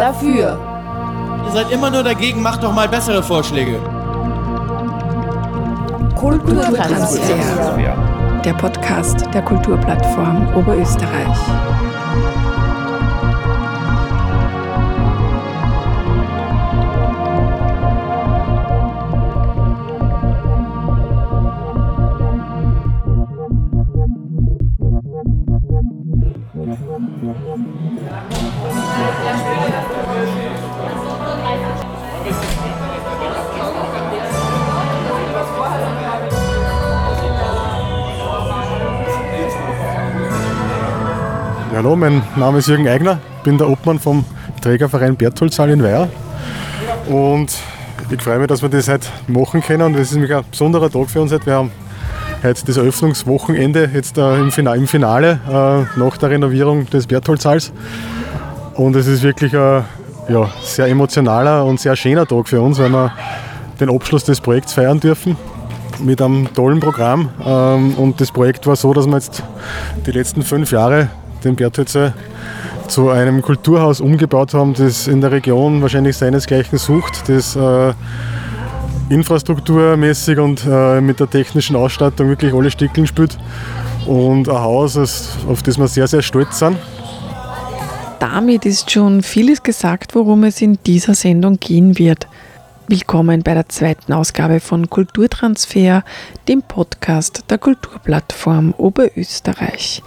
dafür. Ihr seid immer nur dagegen, macht doch mal bessere Vorschläge. Kulturtransfer. Der Podcast der Kulturplattform Oberösterreich. Mein Name ist Jürgen Eigner, bin der Obmann vom Trägerverein Bertholdsal in Weiher. Und ich freue mich, dass wir das heute machen können. Und das ist nämlich ein besonderer Tag für uns heute. Wir haben heute das Eröffnungswochenende jetzt äh, im Finale, im Finale äh, nach der Renovierung des Bertholdsals. Und es ist wirklich ein ja, sehr emotionaler und sehr schöner Tag für uns, weil wir den Abschluss des Projekts feiern dürfen mit einem tollen Programm. Ähm, und das Projekt war so, dass wir jetzt die letzten fünf Jahre den Berthölzer zu einem Kulturhaus umgebaut haben, das in der Region wahrscheinlich seinesgleichen sucht, das äh, infrastrukturmäßig und äh, mit der technischen Ausstattung wirklich alle Stickeln spielt und ein Haus, auf das wir sehr, sehr stolz sind. Damit ist schon vieles gesagt, worum es in dieser Sendung gehen wird. Willkommen bei der zweiten Ausgabe von Kulturtransfer, dem Podcast der Kulturplattform Oberösterreich.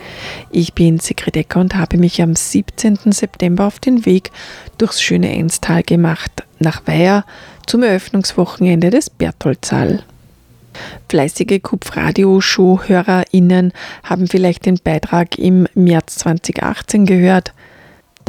Ich bin Sigrid Ecker und habe mich am 17. September auf den Weg durchs schöne Enstal gemacht, nach Weiher zum Eröffnungswochenende des Bertholdsal. Fleißige Kupf-Radio-Show-HörerInnen haben vielleicht den Beitrag im März 2018 gehört –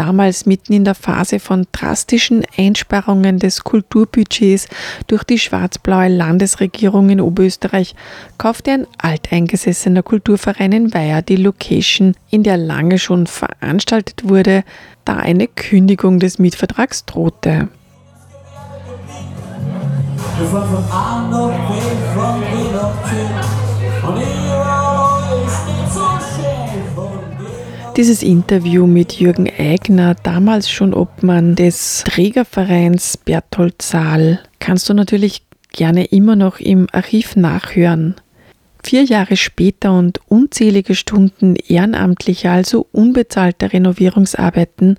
damals mitten in der Phase von drastischen Einsparungen des Kulturbudgets durch die schwarz-blaue Landesregierung in Oberösterreich, kaufte ein alteingesessener Kulturverein in Weiher die Location, in der lange schon veranstaltet wurde, da eine Kündigung des Mietvertrags drohte. Von A nach dieses Interview mit Jürgen Eigner, damals schon Obmann des Trägervereins Berthold Saal, kannst du natürlich gerne immer noch im Archiv nachhören. Vier Jahre später und unzählige Stunden ehrenamtlicher, also unbezahlter Renovierungsarbeiten,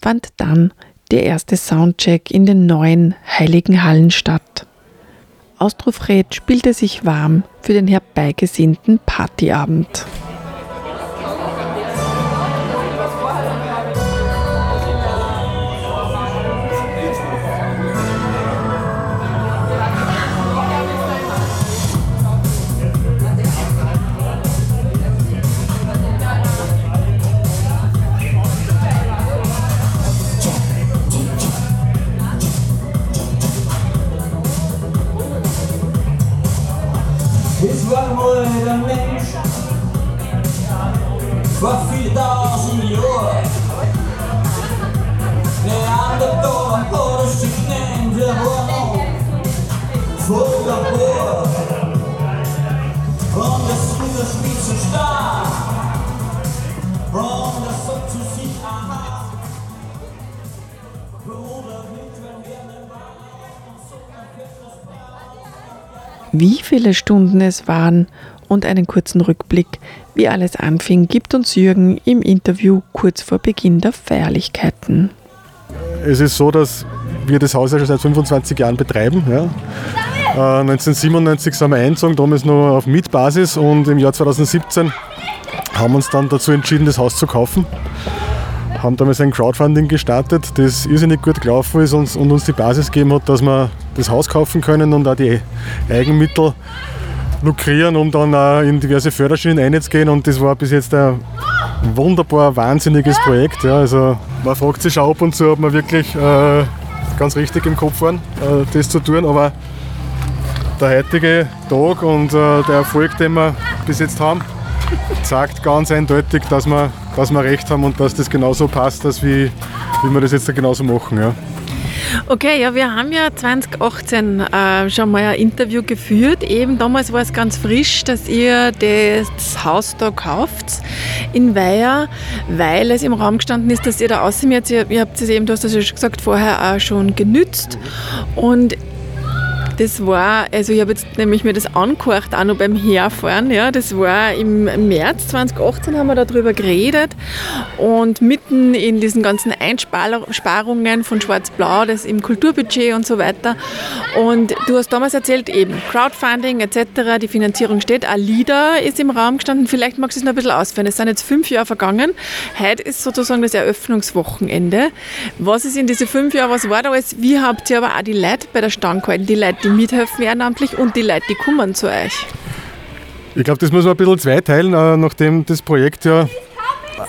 fand dann der erste Soundcheck in den neuen Heiligen Hallen statt. Austrofred spielte sich warm für den herbeigesinnten Partyabend. Wie viele Stunden es waren und einen kurzen Rückblick, wie alles anfing, gibt uns Jürgen im Interview kurz vor Beginn der Feierlichkeiten. Es ist so, dass wir das Haus ja schon seit 25 Jahren betreiben. Ja. Äh, 1997 sind wir eingezogen, damals noch auf Mietbasis und im Jahr 2017 haben wir uns dann dazu entschieden, das Haus zu kaufen haben damals ein Crowdfunding gestartet, das irrsinnig gut gelaufen ist und, uns die Basis gegeben hat, dass wir das Haus kaufen können und auch die Eigenmittel lukrieren, um dann auch in diverse Förderschienen einzugehen. Und das war bis jetzt ein wunderbar wahnsinniges Projekt. Ja. Also man fragt sich auch ab und zu, ob wir wirklich äh, ganz richtig im Kopf waren, äh, das zu tun. Aber der heutige Tag und äh, der Erfolg, den wir bis jetzt haben, sagt ganz eindeutig, dass wir, dass wir recht haben und dass das genauso passt, dass wie, wie wir das jetzt genauso machen. Ja. Okay, ja, wir haben ja 2018 äh, schon mal ein Interview geführt. Eben damals war es ganz frisch, dass ihr das Haus da kauft in Weiher, weil es im Raum gestanden ist, dass ihr da außen jetzt, ihr, ihr habt es eben, du hast es ja schon gesagt, vorher auch schon genützt. Und das war, also ich habe jetzt nämlich mir das angehört, auch noch beim Herfahren. Ja, das war im März 2018 haben wir darüber geredet und mitten in diesen ganzen Einsparungen von Schwarz-Blau, das im Kulturbudget und so weiter. Und du hast damals erzählt, eben Crowdfunding etc., die Finanzierung steht, auch LIDA ist im Raum gestanden. Vielleicht magst du es noch ein bisschen ausführen. Es sind jetzt fünf Jahre vergangen. Heute ist sozusagen das Eröffnungswochenende. Was ist in diese fünf Jahren, was war da alles? Wie habt ihr aber auch die Leute bei der Stange gehalten, die Leute, die mithelfen ehrenamtlich und die Leute, die kommen zu euch? Ich glaube, das muss man ein bisschen zweiteilen, äh, nachdem das Projekt ja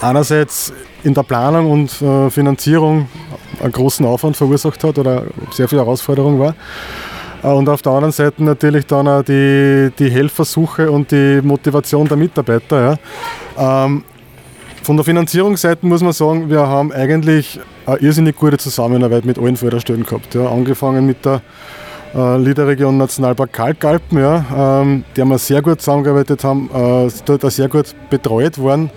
einerseits in der Planung und äh, Finanzierung einen großen Aufwand verursacht hat oder sehr viel Herausforderung war. Äh, und auf der anderen Seite natürlich dann auch die, die Helfersuche und die Motivation der Mitarbeiter. Ja. Ähm, von der Finanzierungsseite muss man sagen, wir haben eigentlich eine irrsinnig gute Zusammenarbeit mit allen Förderstellen gehabt. Ja. Angefangen mit der äh, Liederregion Nationalpark Kalkalpen, ja, ähm, die haben wir sehr gut zusammengearbeitet haben, äh, dort auch sehr gut betreut worden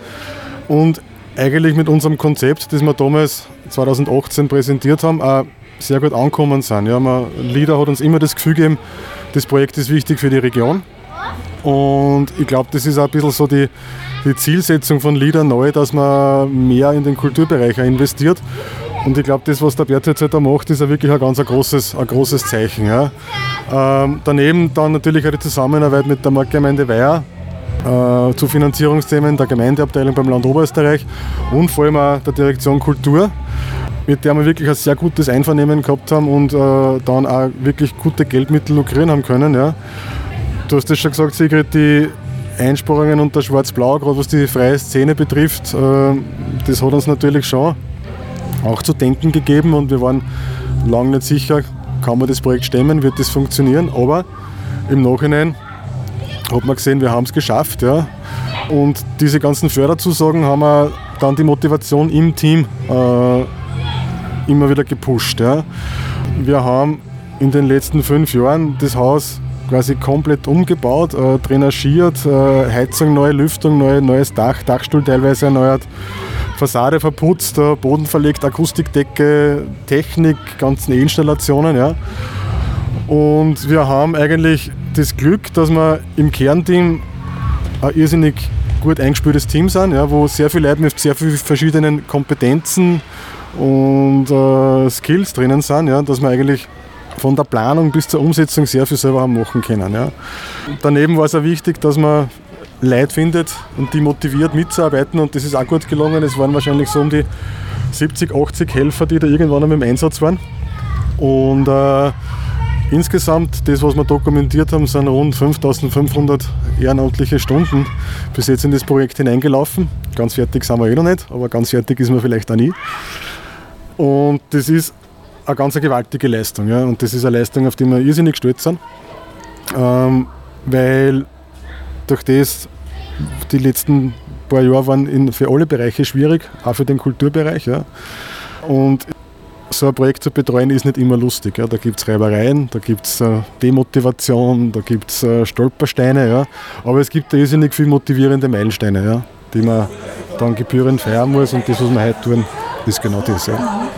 und eigentlich mit unserem Konzept, das wir damals 2018 präsentiert haben, auch sehr gut angekommen sind. Ja, man, LIDA hat uns immer das Gefühl gegeben, das Projekt ist wichtig für die Region. Und ich glaube, das ist auch ein bisschen so die, die Zielsetzung von LIDA neu, dass man mehr in den Kulturbereich investiert. Und ich glaube, das, was der Bert jetzt da macht, ist ja wirklich ein ganz ein großes, ein großes Zeichen. Ja. Ähm, daneben dann natürlich auch die Zusammenarbeit mit der Marktgemeinde Weiher äh, zu Finanzierungsthemen der Gemeindeabteilung beim Land Oberösterreich und vor allem auch der Direktion Kultur, mit der wir wirklich ein sehr gutes Einvernehmen gehabt haben und äh, dann auch wirklich gute Geldmittel lukrieren haben können. Ja. Du hast das schon gesagt, Sigrid, die Einsparungen unter Schwarz-Blau, gerade was die freie Szene betrifft, äh, das hat uns natürlich schon auch zu denken gegeben und wir waren lange nicht sicher, kann man das Projekt stemmen, wird das funktionieren, aber im Nachhinein hat man gesehen, wir haben es geschafft. Ja. Und diese ganzen Förderzusagen haben wir dann die Motivation im Team äh, immer wieder gepusht. Ja. Wir haben in den letzten fünf Jahren das Haus quasi komplett umgebaut, äh, drainagiert, äh, Heizung neu, Lüftung neu, neues Dach, Dachstuhl teilweise erneuert. Fassade verputzt, Boden verlegt, Akustikdecke, Technik, ganzen Installationen. Ja. Und wir haben eigentlich das Glück, dass wir im Kernteam ein irrsinnig gut eingespieltes Team sind, ja, wo sehr viele Leute mit sehr vielen verschiedenen Kompetenzen und äh, Skills drinnen sind, ja, dass wir eigentlich von der Planung bis zur Umsetzung sehr viel selber haben machen können. Ja. Daneben war es auch wichtig, dass man Leute findet und die motiviert mitzuarbeiten und das ist auch gut gelungen. Es waren wahrscheinlich so um die 70, 80 Helfer, die da irgendwann einmal im Einsatz waren. Und äh, insgesamt, das was wir dokumentiert haben, sind rund 5500 ehrenamtliche Stunden bis jetzt in das Projekt hineingelaufen. Ganz fertig sind wir eh noch nicht, aber ganz fertig ist man vielleicht auch nie. Und das ist eine ganz gewaltige Leistung. Ja? Und das ist eine Leistung, auf die wir irrsinnig stolz sind. Ähm, weil durch das die letzten paar Jahre waren in, für alle Bereiche schwierig, auch für den Kulturbereich. Ja. Und so ein Projekt zu betreuen ist nicht immer lustig. Ja. Da gibt es Reibereien, da gibt es äh, Demotivation, da gibt es äh, Stolpersteine. Ja. Aber es gibt irrsinnig viele motivierende Meilensteine, ja, die man dann gebührend feiern muss. Und das, was wir heute tun, ist genau das. Ja.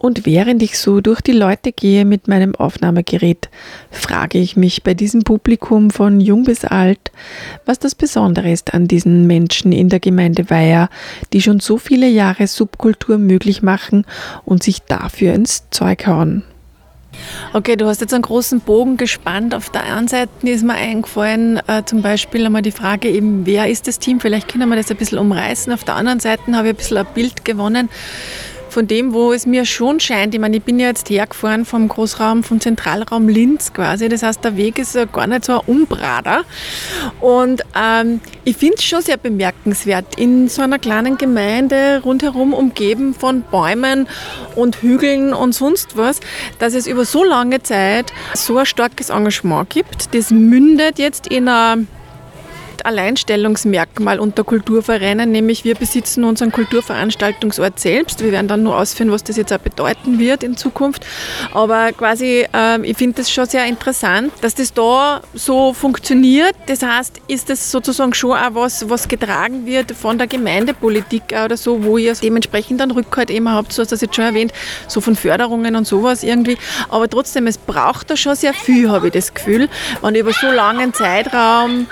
Und während ich so durch die Leute gehe mit meinem Aufnahmegerät, frage ich mich bei diesem Publikum von jung bis alt, was das Besondere ist an diesen Menschen in der Gemeinde Weiher, die schon so viele Jahre Subkultur möglich machen und sich dafür ins Zeug hauen. Okay, du hast jetzt einen großen Bogen gespannt. Auf der einen Seite ist mir eingefallen, äh, zum Beispiel einmal die Frage eben, wer ist das Team? Vielleicht können wir das ein bisschen umreißen. Auf der anderen Seite habe ich ein bisschen ein Bild gewonnen von dem, wo es mir schon scheint, ich meine, ich bin ja jetzt hergefahren vom Großraum, vom Zentralraum Linz quasi, das heißt, der Weg ist gar nicht so ein Umbrader. Und ähm, ich finde es schon sehr bemerkenswert, in so einer kleinen Gemeinde rundherum umgeben von Bäumen und Hügeln und sonst was, dass es über so lange Zeit so ein starkes Engagement gibt. Das mündet jetzt in einer Alleinstellungsmerkmal unter Kulturvereinen, nämlich wir besitzen unseren Kulturveranstaltungsort selbst. Wir werden dann nur ausführen, was das jetzt auch bedeuten wird in Zukunft. Aber quasi, äh, ich finde das schon sehr interessant, dass das da so funktioniert. Das heißt, ist das sozusagen schon auch was, was getragen wird von der Gemeindepolitik oder so, wo ihr dementsprechend dann Rückhalt eben habt, so hast du das jetzt schon erwähnt, so von Förderungen und sowas irgendwie. Aber trotzdem, es braucht da schon sehr viel, habe ich das Gefühl, wenn über so langen Zeitraum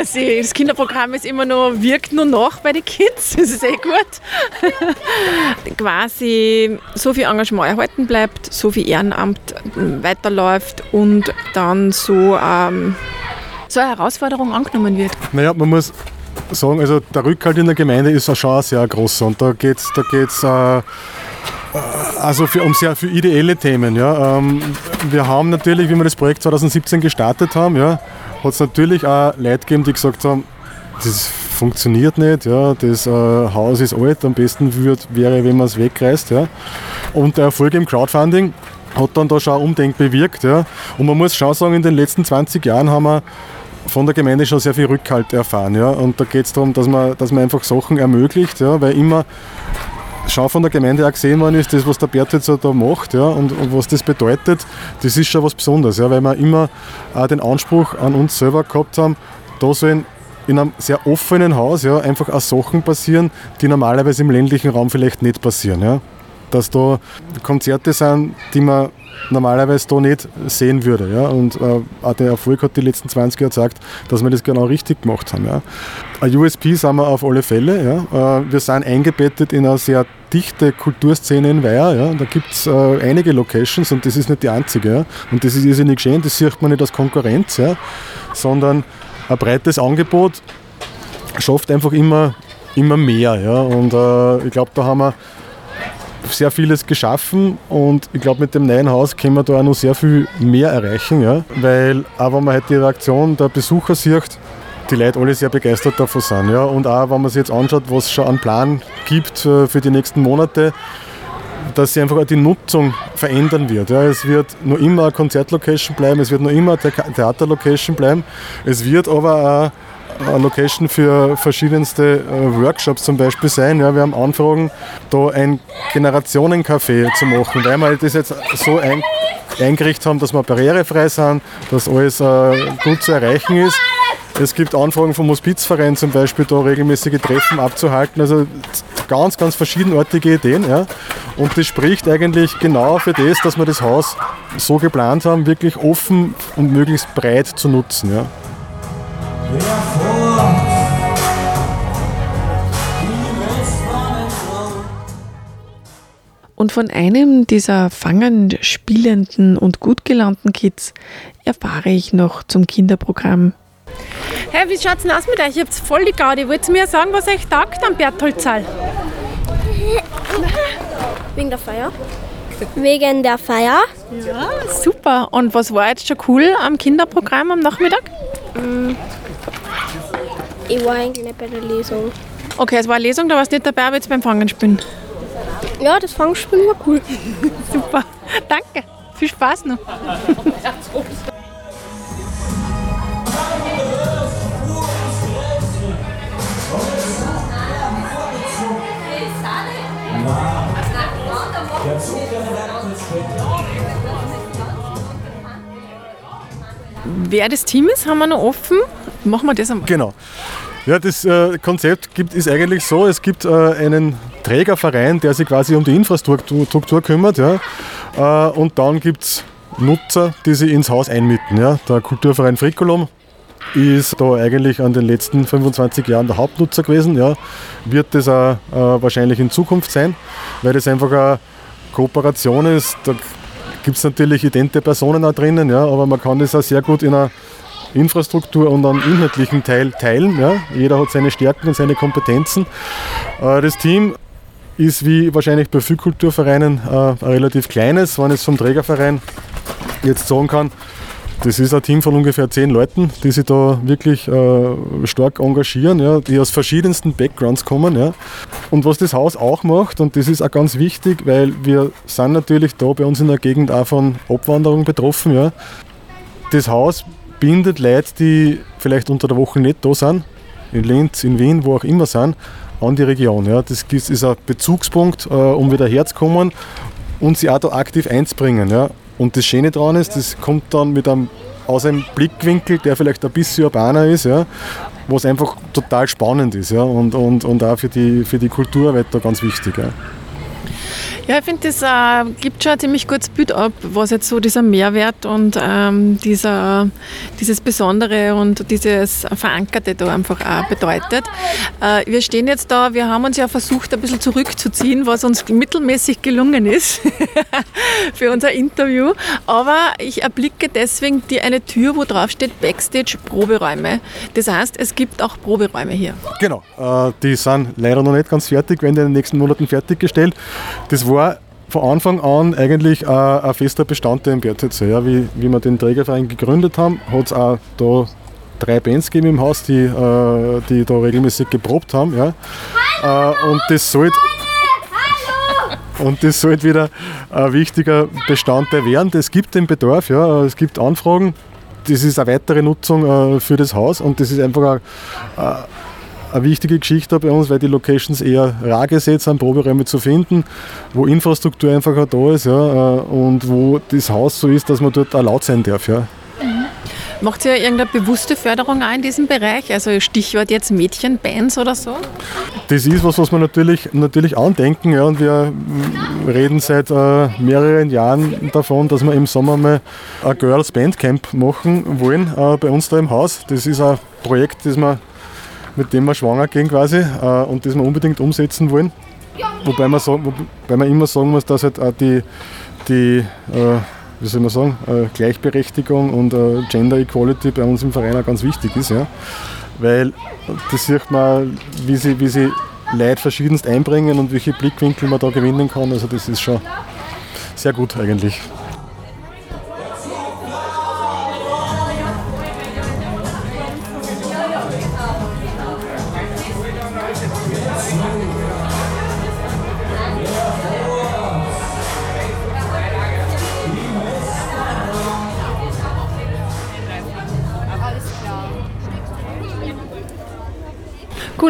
das Kinderprogramm ist immer noch, wirkt nur noch bei den Kids, das ist eh gut. quasi so viel Engagement erhalten bleibt, so viel Ehrenamt weiterläuft und dann so, ähm, so eine Herausforderung angenommen wird. Naja, man muss sagen, also der Rückhalt in der Gemeinde ist schon sehr groß und da geht es da geht's, äh, also für, um sehr viele ideelle Themen. Ja. Ähm, wir haben natürlich, wie wir das Projekt 2017 gestartet haben, ja, hat es natürlich auch Leute gegeben, die gesagt haben, das funktioniert nicht, ja, das äh, Haus ist alt, am besten würd, wäre, wenn man es wegreißt. Ja. Und der Erfolg im Crowdfunding hat dann da schon ein Umdenk bewirkt. Ja. Und man muss schon sagen, in den letzten 20 Jahren haben wir von der Gemeinde schon sehr viel Rückhalt erfahren. Ja. Und da geht es darum, dass man, dass man einfach Sachen ermöglicht, ja, weil immer schon von der Gemeinde auch gesehen worden ist, das, was der Bert jetzt da macht ja, und, und, was das bedeutet, das ist schon was Besonderes, ja, weil wir immer auch den Anspruch an uns selber gehabt haben, da sollen in einem sehr offenen Haus ja, einfach auch Sachen passieren, die normalerweise im ländlichen Raum vielleicht nicht passieren. Ja. Dass da Konzerte sind, die man normalerweise da nicht sehen würde. Ja. Und äh, auch der Erfolg hat die letzten 20 Jahre gezeigt, dass wir das genau richtig gemacht haben. Ja. Ein USP sind wir auf alle Fälle. Ja. Äh, wir sind eingebettet in eine sehr dichte Kulturszene in Weiher. Ja. Da gibt es äh, einige Locations und das ist nicht die einzige. Ja. Und das ist irrsinnig schön, das sieht man nicht als Konkurrenz, ja, sondern ein breites Angebot schafft einfach immer, immer mehr. Ja. Und äh, ich glaube, da haben wir sehr vieles geschaffen und ich glaube, mit dem neuen Haus können wir da auch noch sehr viel mehr erreichen. Ja. Weil auch wenn man halt die Reaktion der Besucher sieht, die Leute alle sehr begeistert davon sind. Ja. Und auch wenn man sich jetzt anschaut, was es schon an Plan gibt äh, für die nächsten Monate, dass sich einfach auch die Nutzung verändern wird. Ja. Es wird noch immer eine Konzertlocation bleiben, es wird noch immer eine Theaterlocation bleiben, es wird aber auch Location für verschiedenste äh, Workshops zum Beispiel sein. Ja, wir haben Anfragen, da ein Generationencafé zu machen, weil wir das jetzt so ein, eingerichtet haben, dass wir barrierefrei sind, dass alles äh, gut zu erreichen ist. Es gibt Anfragen vom Hospizverein zum Beispiel, da regelmäßige Treffen abzuhalten. Also ganz, ganz verschiedenartige Ideen. Ja. Und das spricht eigentlich genau für das, dass wir das Haus so geplant haben, wirklich offen und möglichst breit zu nutzen. Ja. Und von einem dieser fangend spielenden und gut gelaunten Kids erfahre ich noch zum Kinderprogramm. Hey, wie schaut's denn aus mit euch? Ihr habt voll die Gaudi. Wollt ihr mir sagen, was euch taugt am Bertholdzal? Wegen der Feier. Wegen der Feier. Ja, super. Und was war jetzt schon cool am Kinderprogramm am Nachmittag? Ich war eigentlich nicht bei der Lesung. Okay, es war eine Lesung, da warst du nicht dabei, aber jetzt beim Fangenspielen. Ja, das Fangspiel war cool. Super. Danke. Viel Spaß noch. Wer das Team ist, haben wir noch offen. Machen wir das einmal. Genau. Ja, das äh, Konzept gibt, ist eigentlich so, es gibt äh, einen Trägerverein, der sich quasi um die Infrastruktur Struktur kümmert. Ja, äh, und dann gibt es Nutzer, die sich ins Haus einmieten. Ja. Der Kulturverein Frikulum ist da eigentlich an den letzten 25 Jahren der Hauptnutzer gewesen. Ja. Wird das auch äh, wahrscheinlich in Zukunft sein, weil das einfach eine Kooperation ist. Da gibt es natürlich idente Personen auch drinnen, ja, aber man kann das auch sehr gut in einer Infrastruktur und einem inhaltlichen Teil teilen. Ja. Jeder hat seine Stärken und seine Kompetenzen. Äh, Das Team ist wie wahrscheinlich bei vielen äh, ein relativ kleines, wenn ich es vom Trägerverein jetzt sagen kann. Das ist ein Team von ungefähr zehn Leuten, die sich da wirklich äh, stark engagieren, ja, die aus verschiedensten Backgrounds kommen. Ja. Und was das Haus auch macht, und das ist auch ganz wichtig, weil wir sind natürlich da bei uns in der Gegend auch von Abwanderung betroffen. Ja. Das Haus bindet Leute, die vielleicht unter der Woche nicht da sind, in Linz, in Wien, wo auch immer sind, an die Region. Ja. Das ist ein Bezugspunkt, äh, um wieder herzukommen und sie auch da aktiv einzubringen. Ja. Und das Schöne daran ist, das kommt dann mit einem, aus einem Blickwinkel, der vielleicht ein bisschen urbaner ist, ja, was einfach total spannend ist ja, und, und, und auch für die, für die Kulturarbeit da ganz wichtig. Ja. Ja, ich finde, das äh, gibt schon ein ziemlich gutes Bild ab, was jetzt so dieser Mehrwert und ähm, dieser, dieses Besondere und dieses Verankerte da einfach auch bedeutet. Äh, wir stehen jetzt da, wir haben uns ja versucht, ein bisschen zurückzuziehen, was uns mittelmäßig gelungen ist für unser Interview. Aber ich erblicke deswegen die eine Tür, wo drauf steht Backstage Proberäume. Das heißt, es gibt auch Proberäume hier. Genau, äh, die sind leider noch nicht ganz fertig, werden in den nächsten Monaten fertiggestellt. Das war von Anfang an eigentlich ein, ein fester Bestandteil im BRTC. Ja. Wie, wie wir den Trägerverein gegründet haben, hat es auch da drei Bands gegeben im Haus, die, äh, die da regelmäßig geprobt haben. Ja. Äh, und das sollte und das sollte wieder ein wichtiger Bestandteil werden. Es gibt den Bedarf, ja, es gibt Anfragen. Das ist eine weitere Nutzung äh, für das Haus und das ist einfach ein, eine wichtige Geschichte bei uns, weil die Locations eher rar gesetzt sind, Proberäume zu finden, wo Infrastruktur einfach auch da ist ja, äh, und wo das Haus so ist, dass man dort auch laut sein darf. Ja. Mhm. Macht ihr irgendeine bewusste Förderung auch in diesem Bereich? Also Stichwort jetzt Mädchenbands oder so? Das ist was, was wir natürlich, natürlich andenken. Ja, und wir reden seit äh, mehreren Jahren davon, dass wir im Sommer mal ein Girls Bandcamp machen wollen äh, bei uns da im Haus. Das ist ein Projekt, das wir mit dem wir schwanger gehen quasi äh, und das wir unbedingt umsetzen wollen. Wobei man, sagen, wobei man immer sagen muss, dass halt auch die, die äh, wie soll man sagen, äh, Gleichberechtigung und äh, Gender Equality bei uns im Verein auch ganz wichtig ist. Ja? Weil das sieht man, wie sie, wie sie Leute verschiedenst einbringen und welche Blickwinkel man da gewinnen kann. Also das ist schon sehr gut eigentlich.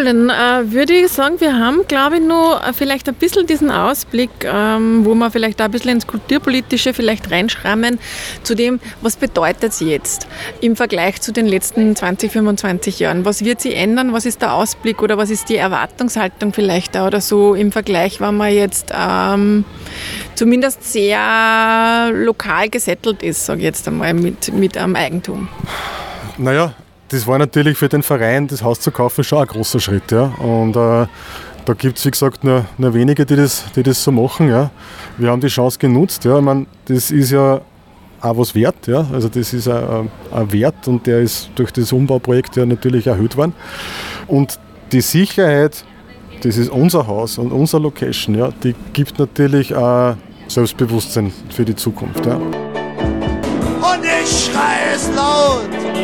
Cool, dann äh, würde ich sagen, wir haben, glaube ich, nur vielleicht ein bisschen diesen Ausblick, ähm, wo wir vielleicht auch ein bisschen ins Kulturpolitische vielleicht reinschrammen, zu dem, was bedeutet es jetzt im Vergleich zu den letzten 20, 25 Jahren? Was wird sich ändern? Was ist der Ausblick oder was ist die Erwartungshaltung vielleicht da oder so im Vergleich, wenn man jetzt ähm, zumindest sehr lokal gesettelt ist, sage ich jetzt einmal, mit, mit einem Eigentum? Naja, das war natürlich für den Verein, das Haus zu kaufen, schon ein großer Schritt. Ja. Und äh, da gibt es, wie gesagt, nur, nur wenige, die das, die das so machen. Ja. Wir haben die Chance genutzt. Ja. Ich meine, das ist ja auch was wert. Ja. Also das ist ein, Wert und der ist durch das Umbauprojekt ja natürlich erhöht worden. Und die Sicherheit, das ist unser Haus und unsere Location, ja, die gibt natürlich auch Selbstbewusstsein für die Zukunft. Ja. Und ich schreie es laut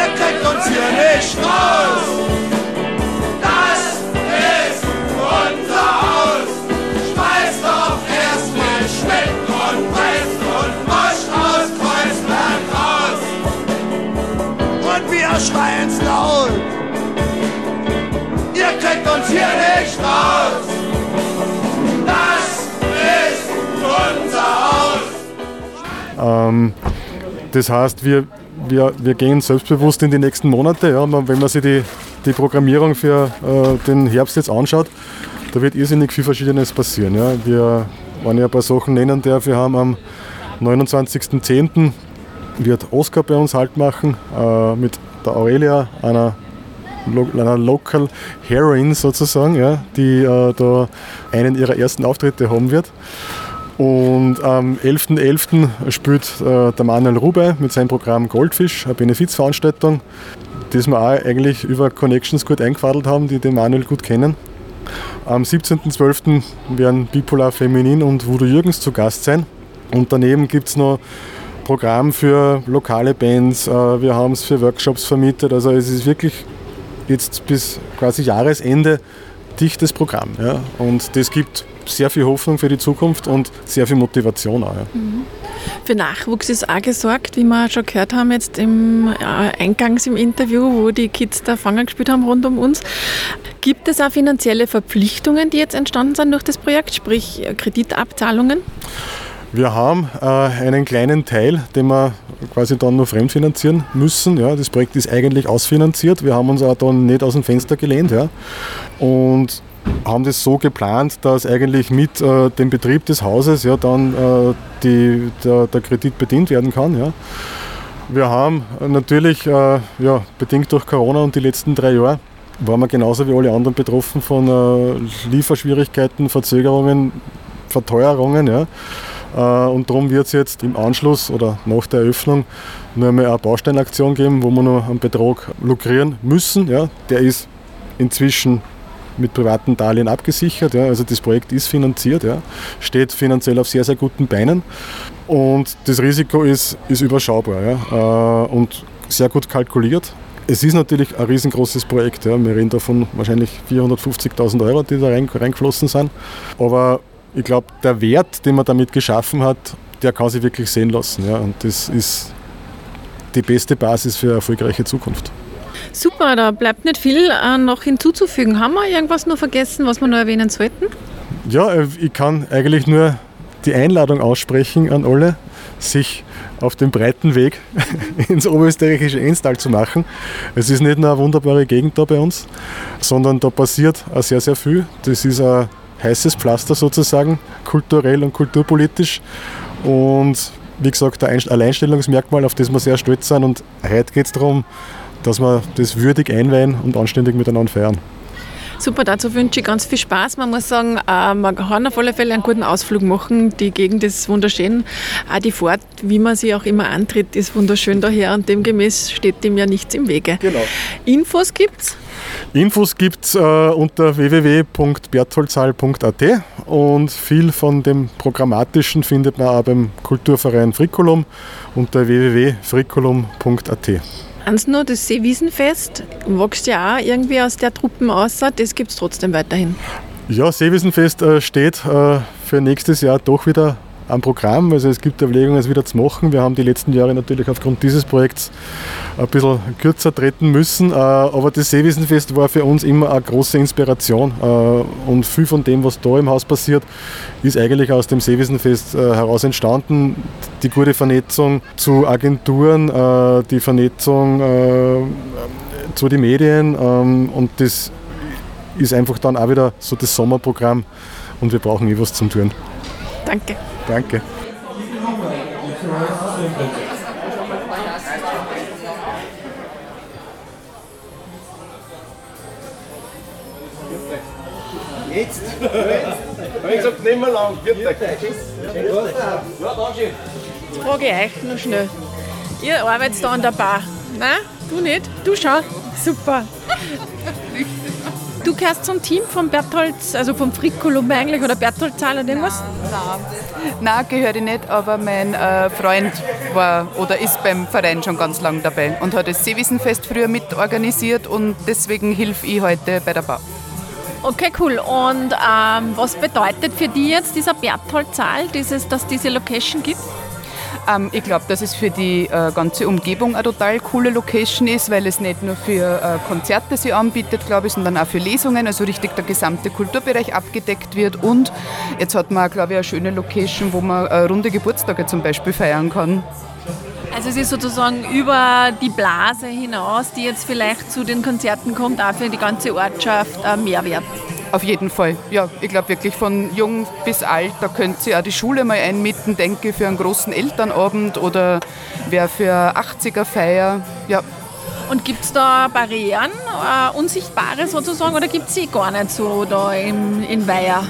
ihr kriegt uns hier nicht raus. Das ist unser Haus. Schmeiß doch erstmal Schmidt und Weiß und Mosch aus Kreuzberg raus. Und wir schreien's laut. Ihr kriegt uns hier nicht raus. Das ist unser Haus. Ähm, das heißt, wir, wir, wir gehen selbstbewusst in die nächsten Monate. Ja, wenn man sich die, die Programmierung für äh, den Herbst jetzt anschaut, da wird irrsinnig viel Verschiedenes passieren. Ja. Wir, wenn ich ein paar Sachen nennen darf, wir haben am 29.10. wird Oskar bei uns Halt machen äh, mit der Aurelia, einer, einer Local Heroin sozusagen, ja, die äh, da einen ihrer ersten Auftritte haben wird. Und am 11.11. .11. spielt äh, der Manuel Rube mit seinem Programm Goldfisch, eine Benefizveranstaltung, das wir auch eigentlich über Connections gut eingefadelt haben, die den Manuel gut kennen. Am 17.12. werden Bipolar Feminin und Voodoo Jürgens zu Gast sein. Und daneben gibt es noch Programm für lokale Bands. Äh, wir haben es für Workshops vermietet. Also es ist wirklich jetzt bis quasi Jahresende dichtes Programm. Ja. Und das gibt sehr viel Hoffnung für die Zukunft und sehr viel Motivation auch. Ja. Mhm. Für Nachwuchs ist auch gesorgt, wie wir schon gehört haben jetzt im äh, Eingangs im Interview, wo die Kids da Fangen gespielt haben rund um uns. Gibt es auch finanzielle Verpflichtungen, die jetzt entstanden sind durch das Projekt, sprich Kreditabzahlungen? Wir haben äh, einen kleinen Teil, den wir quasi dann nur fremdfinanzieren müssen. Ja, das Projekt ist eigentlich ausfinanziert. Wir haben uns auch dann nicht aus dem Fenster gelehnt. Ja. Und haben das so geplant, dass eigentlich mit äh, dem Betrieb des Hauses ja dann äh, die, der, der, Kredit bedient werden kann. Ja. Wir haben natürlich, äh, ja, bedingt durch Corona und die letzten drei Jahre, waren wir genauso wie alle anderen betroffen von äh, Lieferschwierigkeiten, Verzögerungen, Verteuerungen. Ja. Äh, und darum wird es jetzt im Anschluss oder nach der Eröffnung nur einmal eine Bausteinaktion geben, wo wir noch einen Betrag lukrieren müssen. Ja. Der ist inzwischen mit privaten Darlehen abgesichert. Ja. Also das Projekt ist finanziert, ja. steht finanziell auf sehr, sehr guten Beinen. Und das Risiko ist, ist überschaubar ja. Äh, und sehr gut kalkuliert. Es ist natürlich ein riesengroßes Projekt. Ja. Wir reden da von wahrscheinlich 450.000 Euro, die da reingeflossen sind. Aber ich glaube, der Wert, den man damit geschaffen hat, der kann sich wirklich sehen lassen. Ja. Und das ist die beste Basis für eine erfolgreiche Zukunft. Super, da bleibt nicht viel äh, noch hinzuzufügen. Haben wir irgendwas noch vergessen, was wir noch erwähnen sollten? Ja, äh, ich kann eigentlich nur die Einladung aussprechen an alle, sich auf den breiten Weg ins oberösterreichische Enstal zu machen. Es ist nicht nur eine wunderbare Gegend da bei uns, sondern da passiert auch sehr, sehr viel. Das ist ein heißes Pflaster sozusagen, kulturell und kulturpolitisch. Und wie gesagt, ein Alleinstellungsmerkmal, auf das wir sehr stolz sind. Und heute geht es darum, dass wir das würdig einweihen und anständig miteinander feiern. Super, dazu wünsche ich ganz viel Spaß. Man muss sagen, äh, man kann auf alle Fälle einen guten Ausflug machen. Die Gegend ist wunderschön. Auch die Fahrt, wie man sie auch immer antritt, ist wunderschön daher und demgemäß steht dem ja nichts im Wege. Genau. Infos gibt's? Infos gibt es äh, unter www.bertholzal.at und viel von dem Programmatischen findet man auch beim Kulturverein Frikulum unter www.frikulum.at. Eins noch, das Seewiesenfest wächst ja auch irgendwie aus der Truppen aus, das gibt es trotzdem weiterhin. Ja, Seewiesenfest äh, steht äh, für nächstes Jahr doch wieder am Programm. Also es gibt Überlegungen, es wieder zu machen. Wir haben die letzten Jahre natürlich aufgrund dieses Projekts ein bisschen kürzer treten müssen. Äh, aber das Seewiesenfest war für uns immer eine große Inspiration. Äh, und viel von dem, was da im Haus passiert, ist eigentlich aus dem Seewiesenfest äh, heraus entstanden. Die gute Vernetzung zu Agenturen, die Vernetzung zu den Medien ähm, und das ist einfach dann auch wieder so das Sommerprogramm und wir brauchen eh was zum tun. Danke. Danke. Jetzt? Jetzt? Ich gesagt, nicht mehr lang. Bitte. Ja, danke. Jetzt frage ich euch noch schnell. Ihr arbeitet da an der Bar. Nein, du nicht? Du schau. Super. Du gehörst zum Team von Bertholds, also vom Frikulum eigentlich oder Bertholdzal oder irgendwas? Nein, nein gehöre ich nicht, aber mein äh, Freund war oder ist beim Verein schon ganz lange dabei und hat das Seewiesenfest früher mitorganisiert und deswegen hilf ich heute bei der Bar. Okay, cool. Und ähm, was bedeutet für dich jetzt dieser Bertholdzahl, dieses, dass diese Location gibt? Ähm, ich glaube, dass es für die äh, ganze Umgebung eine total coole Location ist, weil es nicht nur für äh, Konzerte sie anbietet, glaube ich, sondern auch für Lesungen, also richtig der gesamte Kulturbereich abgedeckt wird. Und jetzt hat man, glaube ich, eine schöne Location, wo man äh, runde Geburtstage zum Beispiel feiern kann. Also es ist sozusagen über die Blase hinaus, die jetzt vielleicht zu den Konzerten kommt, auch für die ganze Ortschaft ein Mehrwert. Auf jeden Fall. Ja, ich glaube wirklich von jung bis alt, da könnte ihr auch die Schule mal einmieten, denke für einen großen Elternabend oder wer für 80er-Feier. Ja. Und gibt es da Barrieren, äh, unsichtbare sozusagen, oder gibt es sie gar nicht so da im, in Weiher?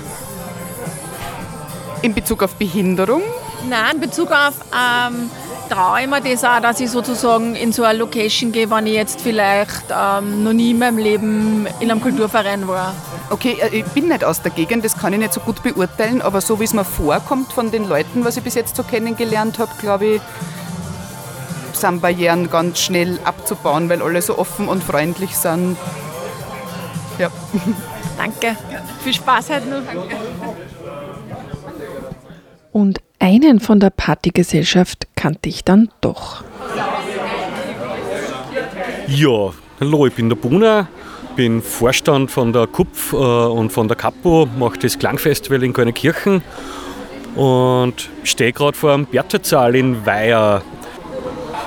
In Bezug auf Behinderung? Nein, in Bezug auf ähm, traue ich mir das auch, dass ich sozusagen in so eine Location gehe, wenn ich jetzt vielleicht ähm, noch nie in meinem Leben in einem Kulturverein war. Okay, äh, ich bin nicht aus der Gegend, das kann ich nicht so gut beurteilen, aber so wie es mir vorkommt von den Leuten, was ich bis jetzt so kennengelernt habe, glaube ich, sind Barrieren ganz schnell abzubauen, weil alle so offen und freundlich sind. Ja. Danke. Viel Spaß heute noch. Und einen von der Partygesellschaft kannte ich dann doch. Ja, hallo, ich bin der Buna, bin Vorstand von der KUPF äh, und von der Kapo, mache das Klangfestival in Königkirchen und stehe gerade vor dem Bertezahl in Weiher.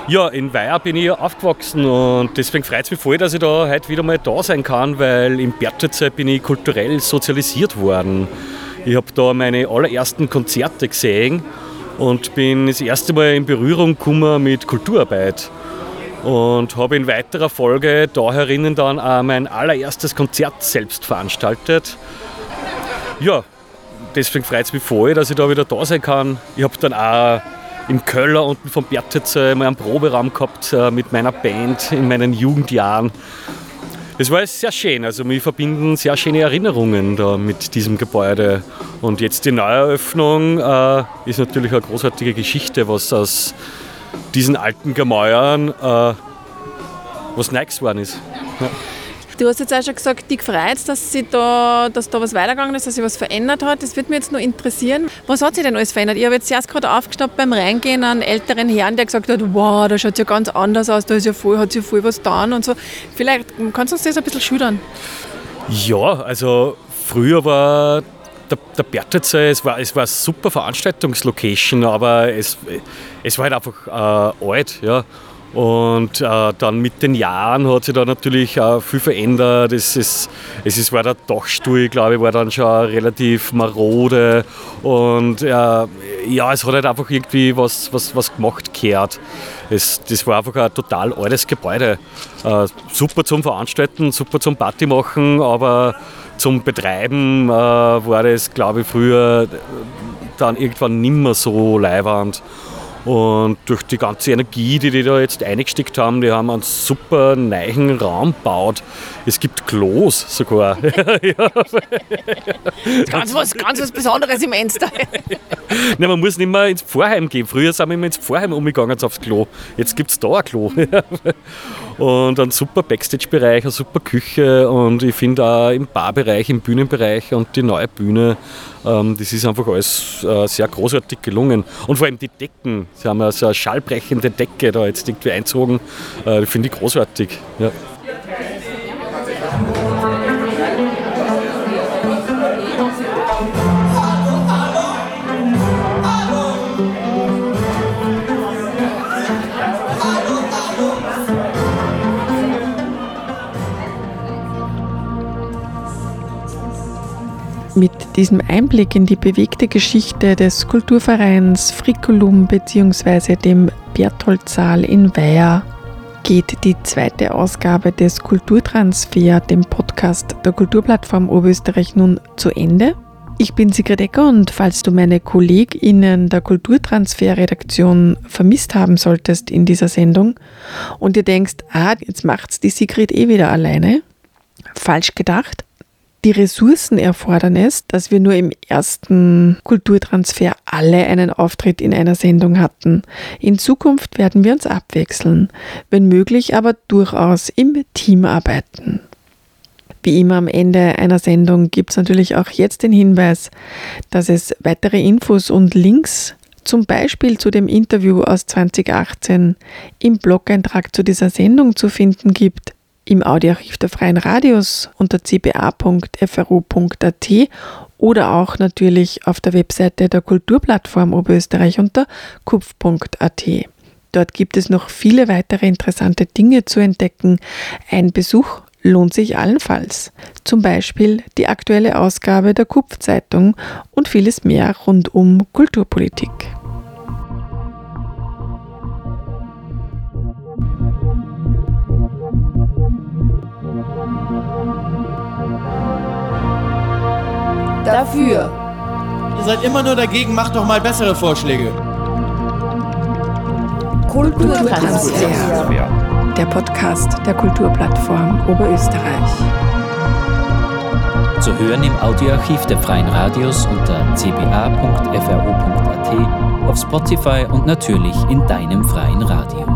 Ja, in Weiher bin ich aufgewachsen und deswegen freut es mich voll, dass ich da heute wieder mal da sein kann, weil im Bertezahl bin ich kulturell sozialisiert worden. Ich habe da meine allerersten Konzerte gesehen und bin das erste Mal in Berührung gekommen mit Kulturarbeit. Und habe in weiterer Folge da herinnen dann auch mein allererstes Konzert selbst veranstaltet. Ja, deswegen freut es mich voll, dass ich da wieder da sein kann. Ich habe dann auch im Köller unten vom Bertitz mal einen Proberaum gehabt äh, mit meiner Band in meinen Jugendjahren. Das war sehr schön, also wir verbinden sehr schöne Erinnerungen da mit diesem Gebäude. Und jetzt die Neueröffnung äh, ist natürlich eine großartige Geschichte, was aus diesen alten Gemäuern äh, was Neues geworden ist. Ja. Du hast jetzt auch schon gesagt, dich freut dass, sie da, dass da was weitergegangen ist, dass sich was verändert hat. Das würde mich jetzt nur interessieren. Was hat sich denn alles verändert? Ich habe jetzt erst gerade aufgeschnappt beim Reingehen einen älteren Herrn, der gesagt hat, wow, da schaut ja ganz anders aus, da ist ja voll, hat sich voll was getan und so. Vielleicht kannst du uns das ein bisschen schildern? Ja, also früher war der, der Bertelsee, es war, es war eine super Veranstaltungslocation, aber es, es war halt einfach äh, alt. Ja. Und äh, dann mit den Jahren hat sich da natürlich auch viel verändert. Es, ist, es ist, war der Dachstuhl, glaube ich, war dann schon relativ marode. Und äh, ja, es hat halt einfach irgendwie was, was, was gemacht gehört. Es, das war einfach ein total altes Gebäude. Äh, super zum Veranstalten, super zum Party machen, aber zum Betreiben äh, war das, glaube ich, früher dann irgendwann nimmer so leiwand. Und durch die ganze Energie, die die da jetzt eingesteckt haben, die haben einen super neuen Raum gebaut. Es gibt Klos sogar. ganz, was, ganz was Besonderes im Enster. Nein, man muss nicht mehr ins Vorheim gehen. Früher sind wir immer ins Vorheim umgegangen aufs Klo. Jetzt gibt es da ein Klo. und ein super Backstage-Bereich, eine super Küche und ich finde auch im Barbereich, im Bühnenbereich und die neue Bühne, das ist einfach alles äh, sehr großartig gelungen. Und vor allem die Decken, sie haben ja so eine schallbrechende Decke da jetzt irgendwie einzogen, äh, finde ich großartig. Ja. Mit diesem Einblick in die bewegte Geschichte des Kulturvereins Frikulum bzw. dem Bertholdsaal in Weiher geht die zweite Ausgabe des Kulturtransfer, dem Podcast der Kulturplattform Oberösterreich, nun zu Ende. Ich bin Sigrid Ecker und falls du meine KollegInnen der Kulturtransfer-Redaktion vermisst haben solltest in dieser Sendung und dir denkst, ah, jetzt macht's die Sigrid eh wieder alleine, falsch gedacht. Die Ressourcen erfordern es, dass wir nur im ersten Kulturtransfer alle einen Auftritt in einer Sendung hatten. In Zukunft werden wir uns abwechseln, wenn möglich aber durchaus im Team arbeiten. Wie immer am Ende einer Sendung gibt es natürlich auch jetzt den Hinweis, dass es weitere Infos und Links zum Beispiel zu dem Interview aus 2018 im Blog-Eintrag zu dieser Sendung zu finden gibt im Audioarchiv der Freien Radios unter cba.fru.at oder auch natürlich auf der Webseite der Kulturplattform Oberösterreich unter kupf.at. Dort gibt es noch viele weitere interessante Dinge zu entdecken. Ein Besuch lohnt sich allenfalls. Zum Beispiel die aktuelle Ausgabe der Kupf-Zeitung und vieles mehr rund um Kulturpolitik. dafür. Ihr seid immer nur dagegen, macht doch mal bessere Vorschläge. Kulturtransfer. Der Podcast der Kulturplattform Oberösterreich. Zu hören im Audioarchiv der Freien Radios unter cba.fro.at, auf Spotify und natürlich in deinem freien Radio.